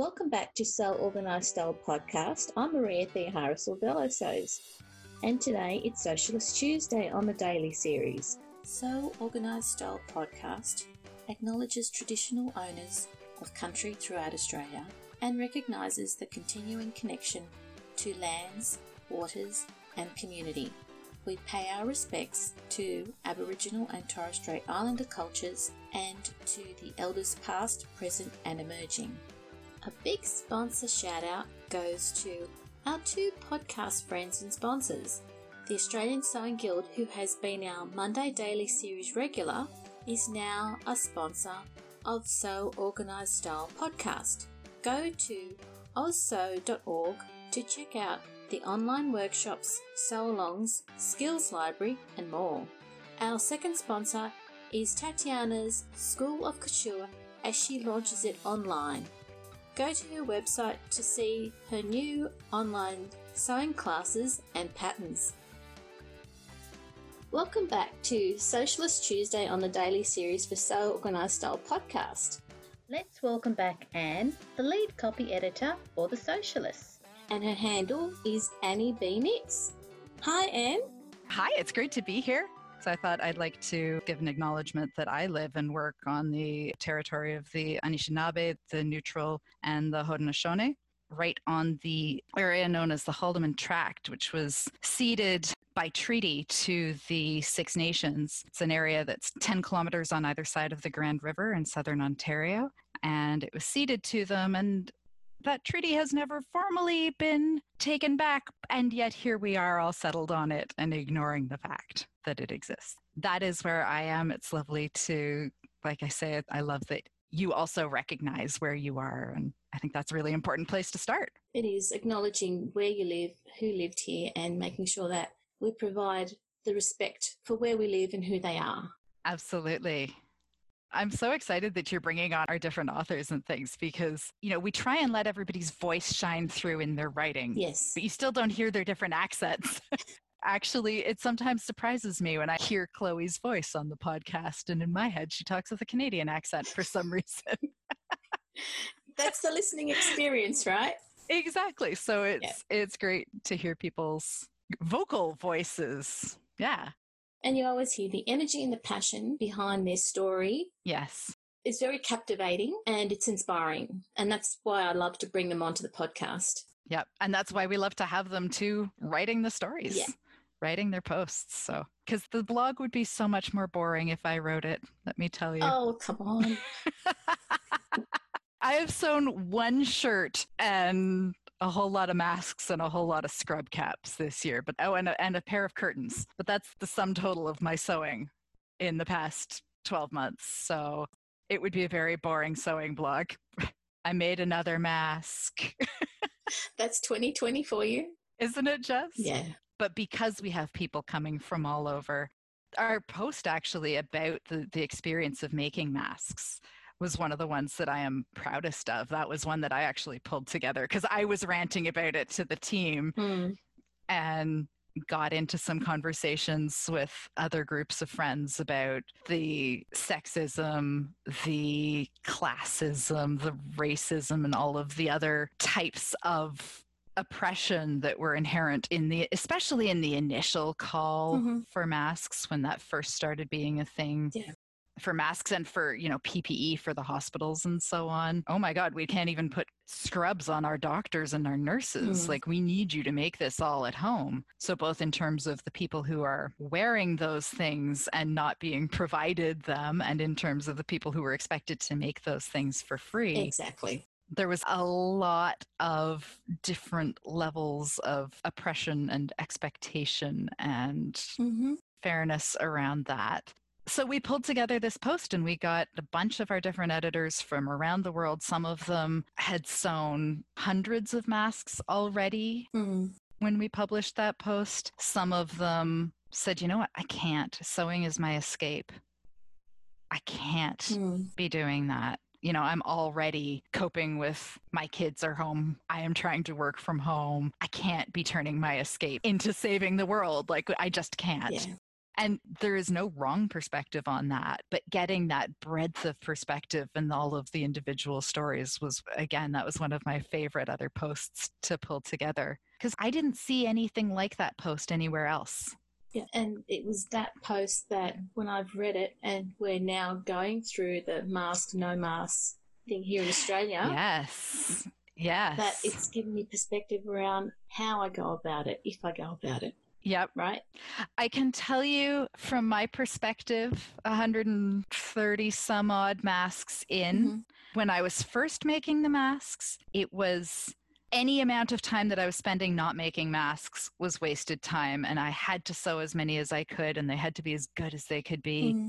Welcome back to Sew Organised Style podcast. I'm Maria Theoharis Bellosos, and today it's Sewcialist Tuesday on the Daily Series. Sew Organised Style podcast acknowledges traditional owners of country throughout Australia and recognises the continuing connection to lands, waters, and community. We pay our respects to Aboriginal and Torres Strait Islander cultures and to the elders past, present, and emerging. A big sponsor shout out goes to our two podcast friends and sponsors. The Australian Sewing Guild, who has been our Monday Daily Series regular, is now a sponsor of Sew Organised Style podcast. Go to ozsew.org to check out the online workshops, sew alongs, skills library, and more. Our second sponsor is Tatiana's School of Couture as she launches it online. Go to her website to see her new online sewing classes and patterns. Welcome back to Sewcialist Tuesday on the Daily Series for Sew Organised Style podcast. Let's welcome back Anne, the lead copy editor for The Sewcialists. And her handle is Annie B. Knits. Hi, Anne. Hi, it's great to be here. So I thought I'd like to give an acknowledgement that I live and work on the territory of the Anishinaabe, the Neutral, and the Haudenosaunee, right on the area known as the Haldimand Tract, which was ceded by treaty to the Six Nations. It's an area that's 10 kilometers on either side of the Grand River in southern Ontario. And it was ceded to them. And that treaty has never formally been taken back, and yet here we are all settled on it and ignoring the fact that it exists. That is where I am. It's lovely to, like I say, I love that you also recognize where you are. And I think that's a really important place to start. It is acknowledging where you live, who lived here, and making sure that we provide the respect for where we live and who they are. Absolutely. I'm so excited that you're bringing on our different authors and things because, you know, we try and let everybody's voice shine through in their writing. Yes. But you still don't hear their different accents. Actually, it sometimes surprises me when I hear Chloe's voice on the podcast, and in my head, she talks with a Canadian accent for some reason. That's the listening experience, right? Exactly. So it's yeah. it's great to hear people's vocal voices. Yeah. And you always hear the energy and the passion behind their story. Yes. It's very captivating and it's inspiring. And that's why I love to bring them onto the podcast. Yep. And that's why we love to have them too writing the stories. Yeah. Writing their posts. So, because the blog would be so much more boring if I wrote it, let me tell you. Oh, come on. I have sewn one shirt and a whole lot of masks and a whole lot of scrub caps this year, but oh, and a, and a pair of curtains. But that's the sum total of my sewing in the past 12 months. So it would be a very boring sewing blog. I made another mask. that's 2020 for you. Isn't it just? Yeah. But because we have people coming from all over, our post actually about the, the experience of making masks was one of the ones that I am proudest of. That was one that I actually pulled together because I was ranting about it to the team mm. and got into some conversations with other groups of friends about the sexism, the classism, the racism, and all of the other types of oppression that were inherent in the especially in the initial call mm-hmm. for masks when that first started being a thing yeah for masks and for you know ppe for the hospitals and so on. Oh my god we can't even put scrubs on our doctors and our nurses. Mm. like we need you to make this all at home. So both in terms of the people who are wearing those things and not being provided them and in terms of the people who were expected to make those things for free exactly. there was a lot of different levels of oppression and expectation and mm-hmm. fairness around that so we pulled together this post and we got a bunch of our different editors from around the world. Some of them had sewn hundreds of masks already mm. when we published that post. Some of them said, you know what, I can't. Sewing is my escape. I can't mm. be doing that. You know, I'm already coping with my kids are home. I am trying to work from home. I can't be turning my escape into saving the world. Like, I just can't. Yeah. And there is no wrong perspective on that, but getting that breadth of perspective and all of the individual stories was, again, that was one of my favorite other posts to pull together because I didn't see anything like that post anywhere else. Yeah, and it was that post that when I've read it, and we're now going through the mask, no mask thing here in Australia. Yes. Yes. That it's given me perspective around how I go about it, if I go about it. Yep. Right. I can tell you from my perspective, 130 some odd masks in. Mm-hmm. When I was first making the masks, it was any amount of time that I was spending not making masks was wasted time. And I had to sew as many as I could, and they had to be as good as they could be. Mm-hmm.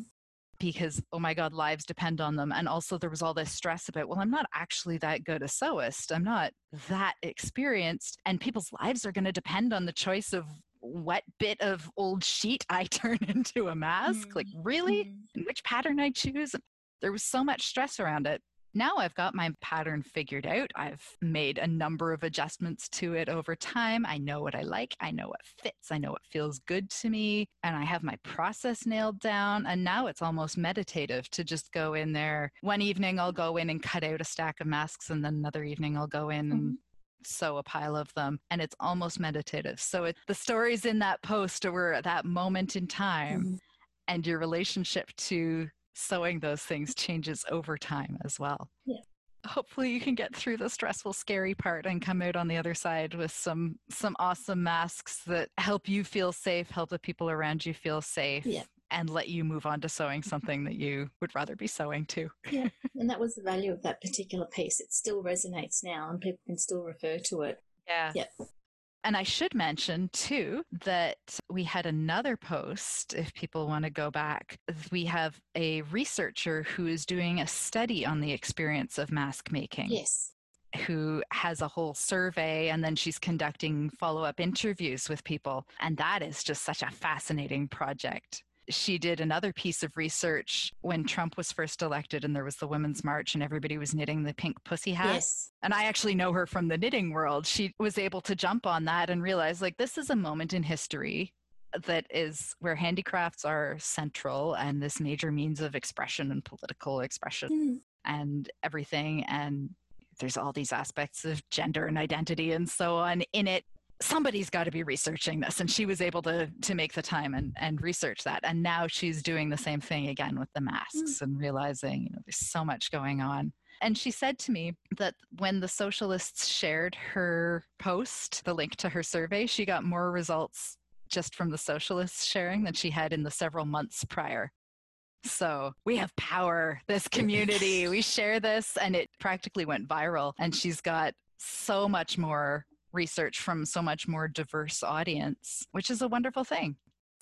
Because, oh my God, lives depend on them. And also, there was all this stress about, well, I'm not actually that good a sewist. I'm not that experienced. And people's lives are going to depend on the choice of what bit of old sheet I turn into a mask. Mm-hmm. Like, really? Mm-hmm. which pattern I choose? There was so much stress around it. Now I've got my pattern figured out. I've made a number of adjustments to it over time. I know what I like. I know what fits. I know what feels good to me. And I have my process nailed down. And now it's almost meditative to just go in there. One evening I'll go in and cut out a stack of masks. And then another evening I'll go in and mm-hmm sew a pile of them and it's almost meditative so it, the stories in that post were at that moment in time mm-hmm. and your relationship to sewing those things changes over time as well. Yeah. Hopefully you can get through the stressful scary part and come out on the other side with some some awesome masks that help you feel safe, help the people around you feel safe. Yeah. And let you move on to sewing something that you would rather be sewing to. yeah. And that was the value of that particular piece. It still resonates now and people can still refer to it. Yeah. Yeah. And I should mention too that we had another post, if people want to go back. We have a researcher who is doing a study on the experience of mask making. Yes. Who has a whole survey and then she's conducting follow up interviews with people. And that is just such a fascinating project she did another piece of research when Trump was first elected and there was the Women's March and everybody was knitting the pink pussy hat. Yes. And I actually know her from the knitting world. She was able to jump on that and realize like this is a moment in history that is where handicrafts are central and this major means of expression and political expression mm. and everything. And there's all these aspects of gender and identity and so on in it somebody's got to be researching this and she was able to to make the time and and research that and now she's doing the same thing again with the masks mm. and realizing you know there's so much going on and she said to me that when the Sewcialists shared her post the link to her survey she got more results just from the Sewcialists sharing than she had in the several months prior so we have power, this community. we share this, and it practically went viral. And she's got so much more research from so much more diverse audience, which is a wonderful thing.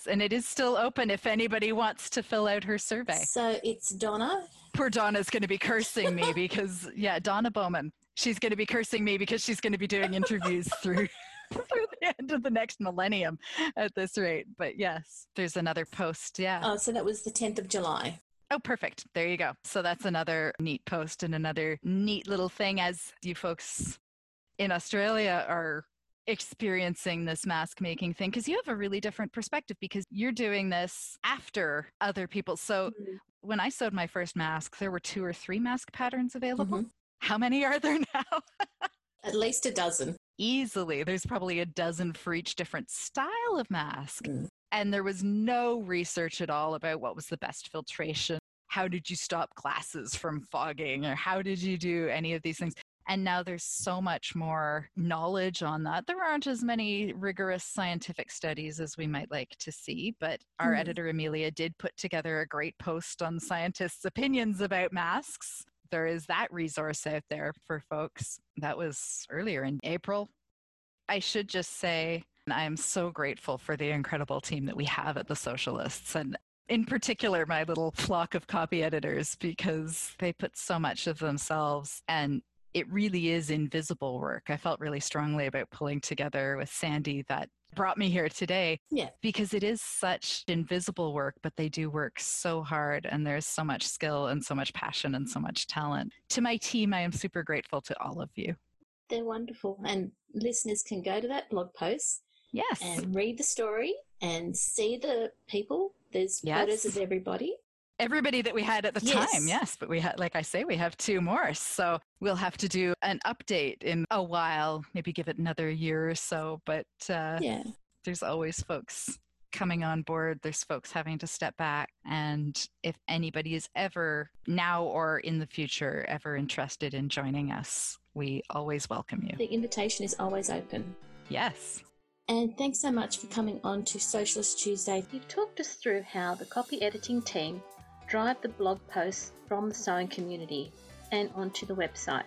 And it is still open if anybody wants to fill out her survey. So it's Donna. Poor Donna's going to be cursing me because, yeah, Donna Bowman. She's going to be cursing me because she's going to be doing interviews through through the end of the next millennium at this rate. But yes, there's another post. Yeah. Oh, so that was the 10th of July. Oh, perfect. There you go. So that's another neat post and another neat little thing as you folks in Australia are experiencing this mask making thing because you have a really different perspective because you're doing this after other people. So mm-hmm. when I sewed my first mask, there were two or three mask patterns available. Mm-hmm. How many are there now? At least a dozen. Easily. There's probably a dozen for each different style of mask. Mm. And there was no research at all about what was the best filtration. How did you stop glasses from fogging? Or how did you do any of these things? And now there's so much more knowledge on that. There aren't as many rigorous scientific studies as we might like to see, but our mm. editor, Amelia, did put together a great post on scientists' opinions about masks. There is that resource out there for folks. That was earlier in April. I should just say, I am so grateful for the incredible team that we have at the Sewcialists. And in particular my little flock of copy editors because they put so much of themselves and it really is invisible work. I felt really strongly about pulling together with Sandy that brought me here today. Yeah. Because it is such invisible work, but they do work so hard and there's so much skill and so much passion and so much talent. To my team, I am super grateful to all of you. They're wonderful. And listeners can go to that blog post. Yes. And read the story and see the people There's yes. photos of everybody. Everybody that we had at the yes. time, yes. But we had, like I say, we have two more. So we'll have to do an update in a while, maybe give it another year or so. But uh, yeah, there's always folks coming on board, there's folks having to step back. And if anybody is ever now or in the future ever interested in joining us, we always welcome you. The invitation is always open. Yes. And thanks so much for coming on to Sewcialist Tuesday. You've talked us through how the copy editing team drive the blog posts from the sewing community and onto the website.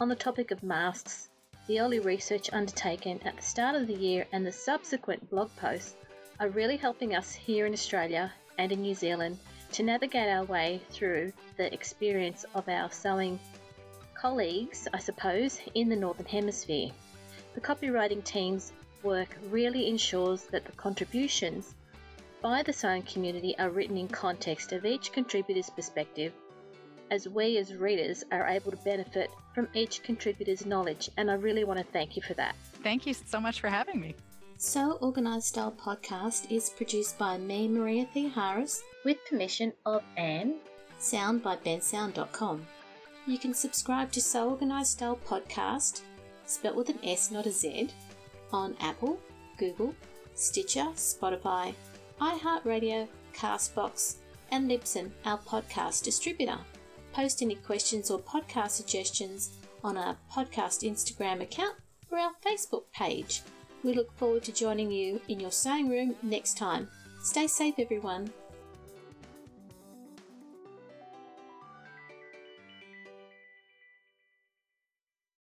On the topic of masks, the early research undertaken at the start of the year and the subsequent blog posts are really helping us here in Australia and in New Zealand to navigate our way through the experience of our sewing colleagues, I suppose, in the Northern Hemisphere. The copywriting team's work really ensures that the contributions by the sewing community are written in context of each contributor's perspective, as we as readers are able to benefit from each contributor's knowledge, and I really want to thank you for that. Thank you so much for having me. Sew Organised Style podcast is produced by me, Maria Theoharis, with permission of Anne. Sound by bensound.com. You can subscribe to Sew Organised Style podcast, spelt with an S, not a Z, on Apple, Google, Stitcher, Spotify, iHeartRadio, Castbox, and Libsyn, our podcast distributor. Post any questions or podcast suggestions on our podcast Instagram account or our Facebook page. We look forward to joining you in your sewing room next time. Stay safe, everyone.